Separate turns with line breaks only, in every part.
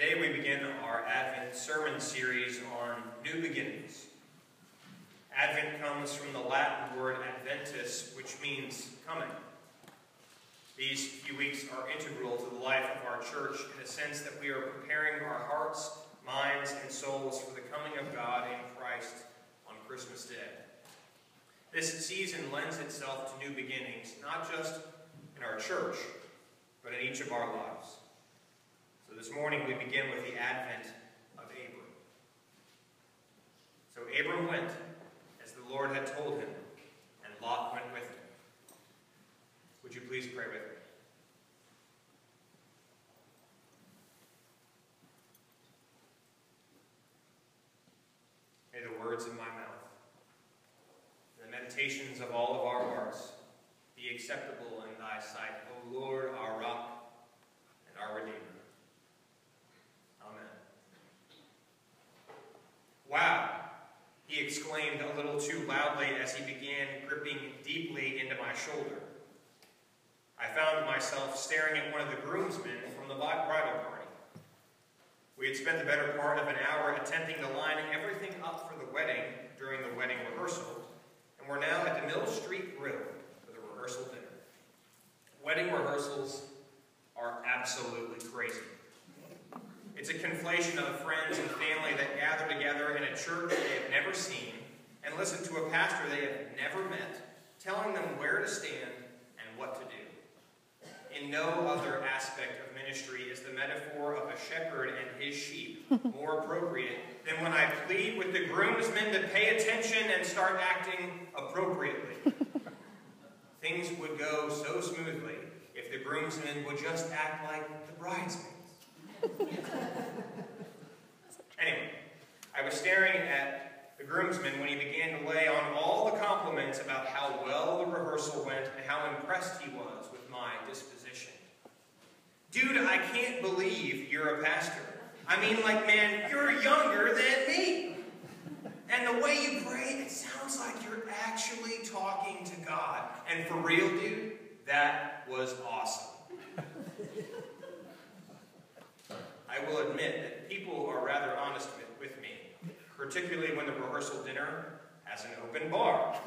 Today we begin our Advent sermon series on new beginnings. Advent comes from the Latin word adventus, which means coming. These few weeks are integral to the life of our church in the sense that we are preparing our hearts, minds, and souls for the coming of God in Christ on Christmas Day. This season lends itself to new beginnings, not just in our church, but in each of our lives. This morning we begin with the advent of Abram. So Abram went as the Lord had told him, and Lot went with him. Would you please pray with me? May the words of my mouth, and the meditations of all of our hearts, be acceptable in thy sight, O Lord, our rock and our redeemer. Amen. Wow, he exclaimed a little too loudly as he began gripping deeply into my shoulder. I found myself staring at one of the groomsmen from the bridal party. We had spent the better part of an hour attempting to line everything up for the wedding during the wedding rehearsal, and we're now at the Mill Street Grill for the rehearsal dinner. Wedding rehearsals are absolutely crazy. It's a conflation of friends and family that gather together in a church they have never seen and listen to a pastor they have never met, telling them where to stand and what to do. In no other aspect of ministry is the metaphor of a shepherd and his sheep more appropriate than when I plead with the groomsmen to pay attention and start acting appropriately. Things would go so smoothly if the groomsmen would just act like the bridesmaids. anyway, I was staring groomsman when he began to lay on all the compliments about how well the rehearsal went and how impressed he was with my disposition. Dude, I can't believe you're a pastor. I mean, like, man, you're younger than me. And the way you pray, it sounds like you're actually talking to God. And for real, dude, that was awesome. I will admit that people are rather honest with, with me, particularly when the rehearsal dinner has an open bar.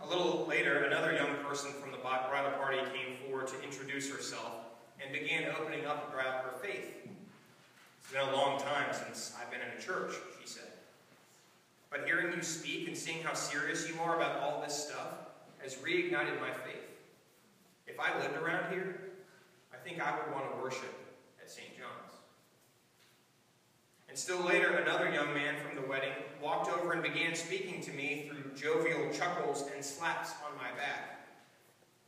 a little later, another young person from the bridal party came forward to introduce herself and began opening up about her faith. It's been a long time since I've been in a church, she said. But hearing you speak and seeing how serious you are about all this stuff has reignited my faith. If I lived around here, I think I would want to worship at St. John's. And still later, another young man from the wedding walked over and began speaking to me through jovial chuckles and slaps on my back.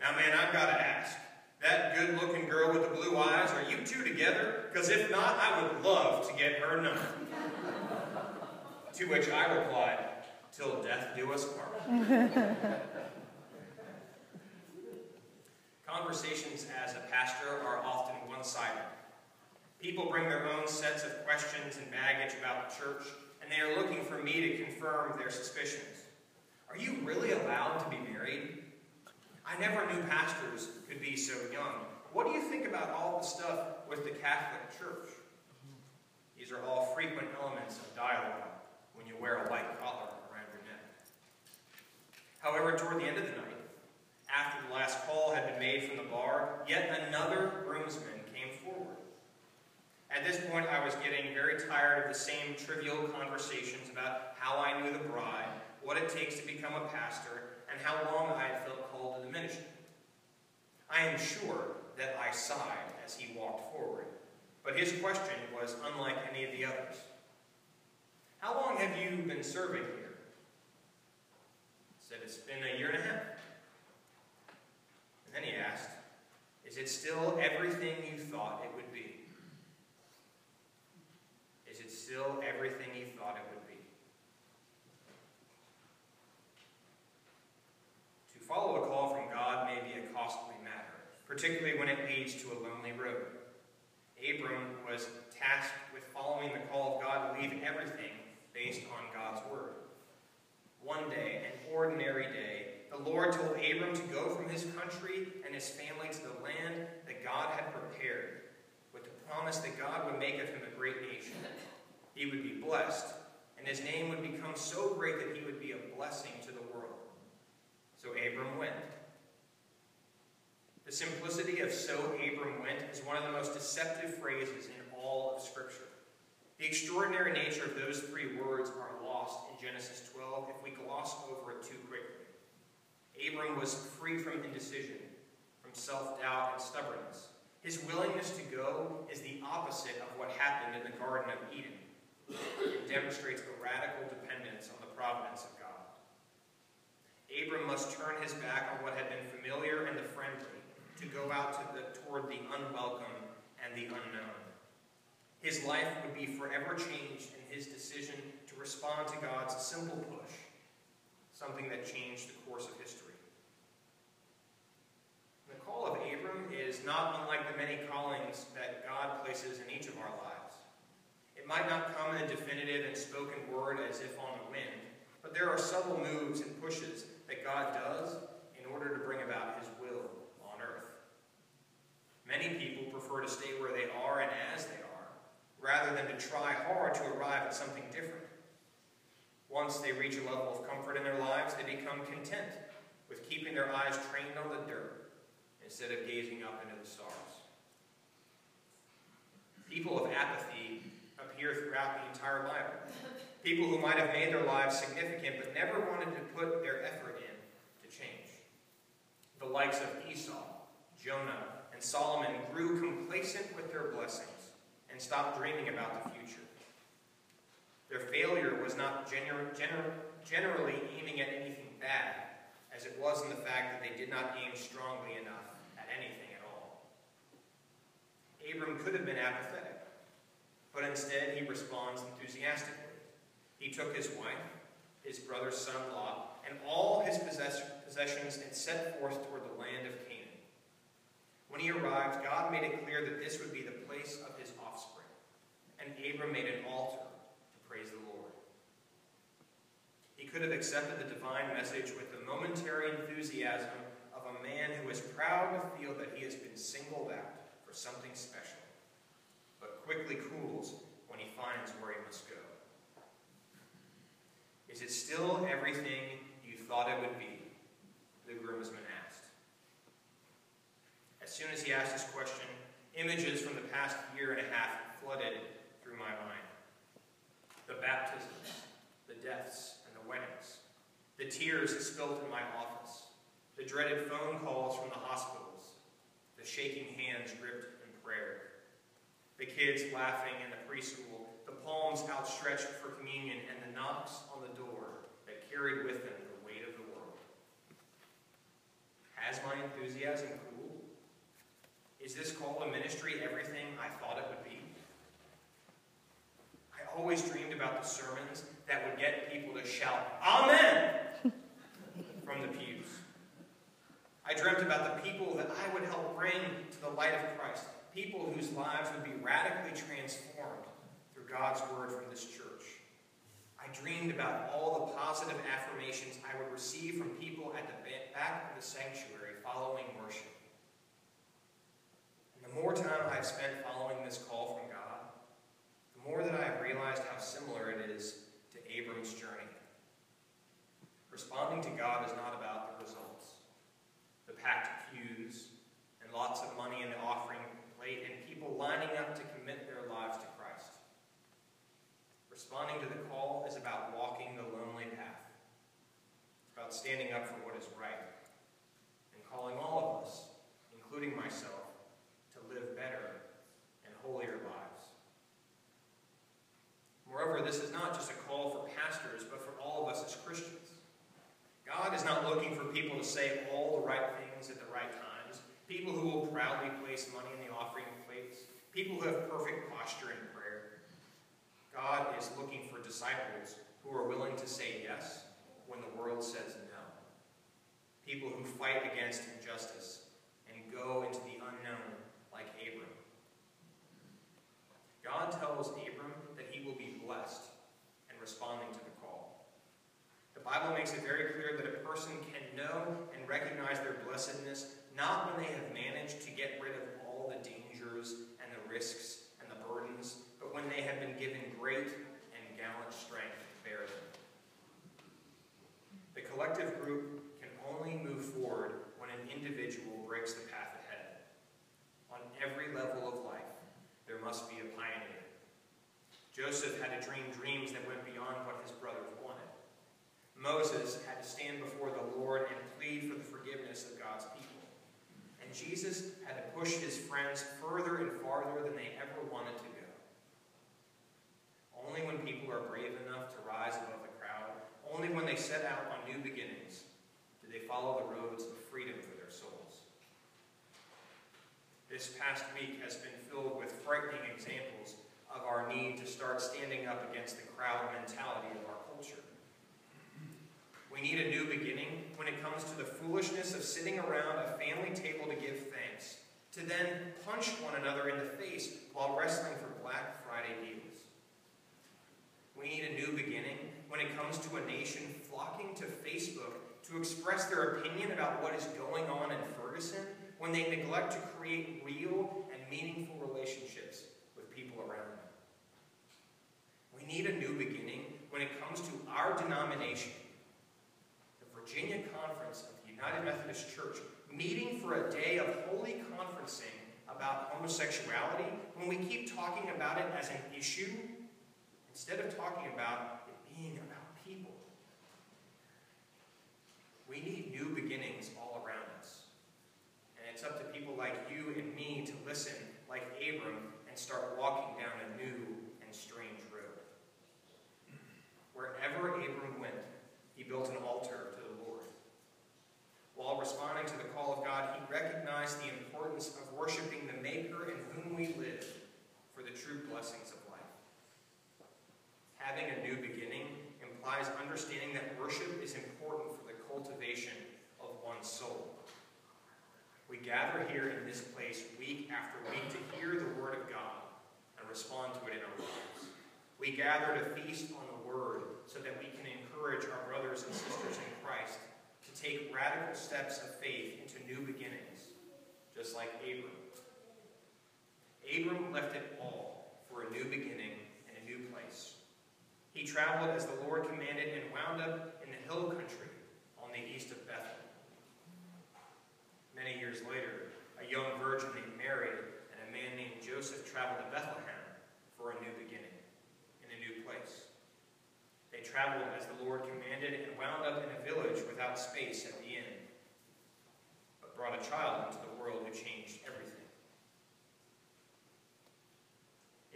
Now, man, I've got to ask, that good-looking girl with the blue eyes, are you two together? Because if not, I would love to get her number. to which I replied, till death do us part. Conversations as a pastor are often one-sided. People bring their own sets of questions and baggage about the church, and they are looking for me to confirm their suspicions. Are you really allowed to be married? I never knew pastors could be so young. What do you think about all the stuff with the Catholic Church? These are all frequent elements of dialogue when you wear a white collar around your neck. However, toward the end of the night, after the last call had been made from the bar, yet another groomsman. At this point, I was getting very tired of the same trivial conversations about how I knew the bride, what it takes to become a pastor, and how long I had felt called to the ministry. I am sure that I sighed as he walked forward, but his question was unlike any of the others. How long have you been serving here? I said, it's been a year and a half. And then he asked, Is it still everything you thought it would be? Is it still everything he thought it would be? To follow a call from God may be a costly matter, particularly when it leads to a lonely road. Abram was tasked with following the call of God to leave everything based on God's word. One day, an ordinary day, the Lord told Abram to go from his country and his family to the land that God had prepared, with the promise that God would make of him a great nation. He would be blessed, and his name would become so great that he would be a blessing to the world. So Abram went. The simplicity of so Abram went is one of the most deceptive phrases in all of Scripture. The extraordinary nature of those three words are lost in Genesis 12 if we gloss over it too quickly. Abram was free from indecision, from self-doubt and stubbornness. His willingness to go is the opposite of what happened in the Garden of Eden. It demonstrates a radical dependence on the providence of God. Abram must turn his back on what had been familiar and the friendly to go out to the, toward the unwelcome and the unknown. His life would be forever changed in his decision to respond to God's simple push, something that changed the course of history. The call of Abram is not unlike the many callings that God places in each of our lives. Might not come in a definitive and spoken word as if on the wind, but there are subtle moves and pushes that God does in order to bring about his will on earth. Many people prefer to stay where they are and as they are rather than to try hard to arrive at something different. Once they reach a level of comfort in their lives, they become content with keeping their eyes trained on the dirt instead of gazing up into the stars. People of apathy appear throughout the entire Bible. People who might have made their lives significant but never wanted to put their effort in to change. The likes of Esau, Jonah, and Solomon grew complacent with their blessings and stopped dreaming about the future. Their failure was not gener gener generally aiming at anything bad, as it was in the fact that they did not aim strongly enough at anything at all. Abram could have been apathetic, but instead he responds enthusiastically. He took his wife, his brother's son Lot, and all his possess possessions and set forth toward the land of Canaan. When he arrived, God made it clear that this would be the place of his offspring, and Abram made an altar to praise the Lord. He could have accepted the divine message with the momentary enthusiasm of a man who is proud to feel that he has been singled out for something special, quickly cools when he finds where he must go. Is it still everything you thought it would be? The groomsman asked. As soon as he asked this question, images from the past year and a half flooded through my mind. The baptisms, the deaths, and the weddings. The tears spilled in my office. The dreaded phone calls from the hospitals. The shaking hands gripped in prayer. The kids laughing in the preschool. The palms outstretched for communion and the knocks on the door that carried with them the weight of the world. Has my enthusiasm cooled? Is this call to ministry everything I thought it would be? always dreamed about the sermons that would get people to shout, Amen, from the pews. I dreamt about the people that I would help bring to the light of Christ, people whose lives would be radically transformed through God's word from this church. I dreamed about all the positive affirmations I would receive from people at the back of the sanctuary following worship. And the more time I've spent following this call from God, the more that I have realized how similar it is to Abram's journey. Responding to God is not about the results, the packed pews, and lots of money in the offering plate, and people lining up to commit their lives to Christ. Responding to the call is about walking the lonely path. It's about standing up for what is right and calling all of us, including myself, to live better and holier lives. Moreover, this is not just a call for pastors, but for all of us as Christians. God is not looking for people to say all the right things at the right times, people who will proudly place money in the offering plates, people who have perfect posture in prayer. God is looking for disciples who are willing to say yes when the world says no. People who fight against injustice and go into the unknown like Abram. God tells Abram that he will be blessed in responding to the call. The Bible makes it very clear that a person can know and recognize their blessedness not when they have managed to get rid of all the dangers and the risks and the burdens, but when they have been given great and gallant strength to bear them. The collective group only move forward when an individual breaks the path ahead. On every level of life, there must be a pioneer. Joseph had to dream dreams that went beyond what his brothers wanted. Moses had to stand before the Lord and plead for the forgiveness of God's people. And Jesus had to push his friends further and farther than they ever wanted to go. Only when people are brave enough to rise above the crowd, only when they set out on new beginnings, follow the roads of freedom for their souls. This past week has been filled with frightening examples of our need to start standing up against the crowd mentality of our culture. We need a new beginning when it comes to the foolishness of sitting around a family table to give thanks, to then punch one another in the face while wrestling for Black Friday deals. We need a new beginning when it comes to a nation flocking to Facebook to express their opinion about what is going on in Ferguson when they neglect to create real and meaningful relationships with people around them. We need a new beginning when it comes to our denomination The Virginia Conference of the United Methodist Church meeting for a day of holy conferencing about homosexuality when we keep talking about it as an issue instead of talking about it being about people. We need new beginnings all around us. And it's up to people like you and me to listen like Abram and start walking down a new and strange road. Wherever Abram went, he built an altar to the Lord. while responding to the call of God, he recognized the importance of worshiping the Maker in whom we live for the true blessings of life. Having a new beginning implies understanding that worship is important for the cultivation of one's soul. We gather here in this place week after week to hear the Word of God and respond to it in our lives. We gather to feast on the Word so that we can encourage our brothers and sisters in Christ to take radical steps of faith into new beginnings, just like Abram. Abram left it all for a new beginning in a new place. He traveled as the Lord commanded and wound up in the hill country on the east of Bethel. Many years later, a young virgin named Mary and a man named Joseph traveled to Bethlehem for a new beginning in a new place. They traveled as the Lord commanded and wound up in a village without space at the end, but brought a child into the world who changed everything.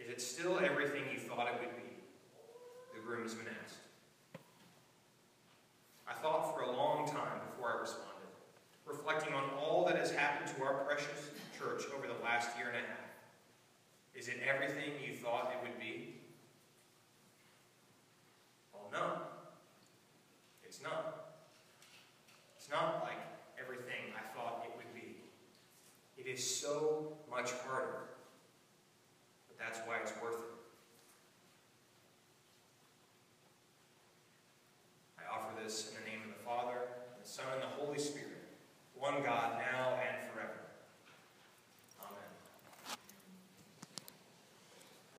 Is it still everything you thought it would be? The groomsman asked. I thought for a long time before I responded, reflecting on all that has happened to our precious church over the last year and a half. Is it everything you thought it would be? No. It's not. It's not like everything I thought it would be. It is so much harder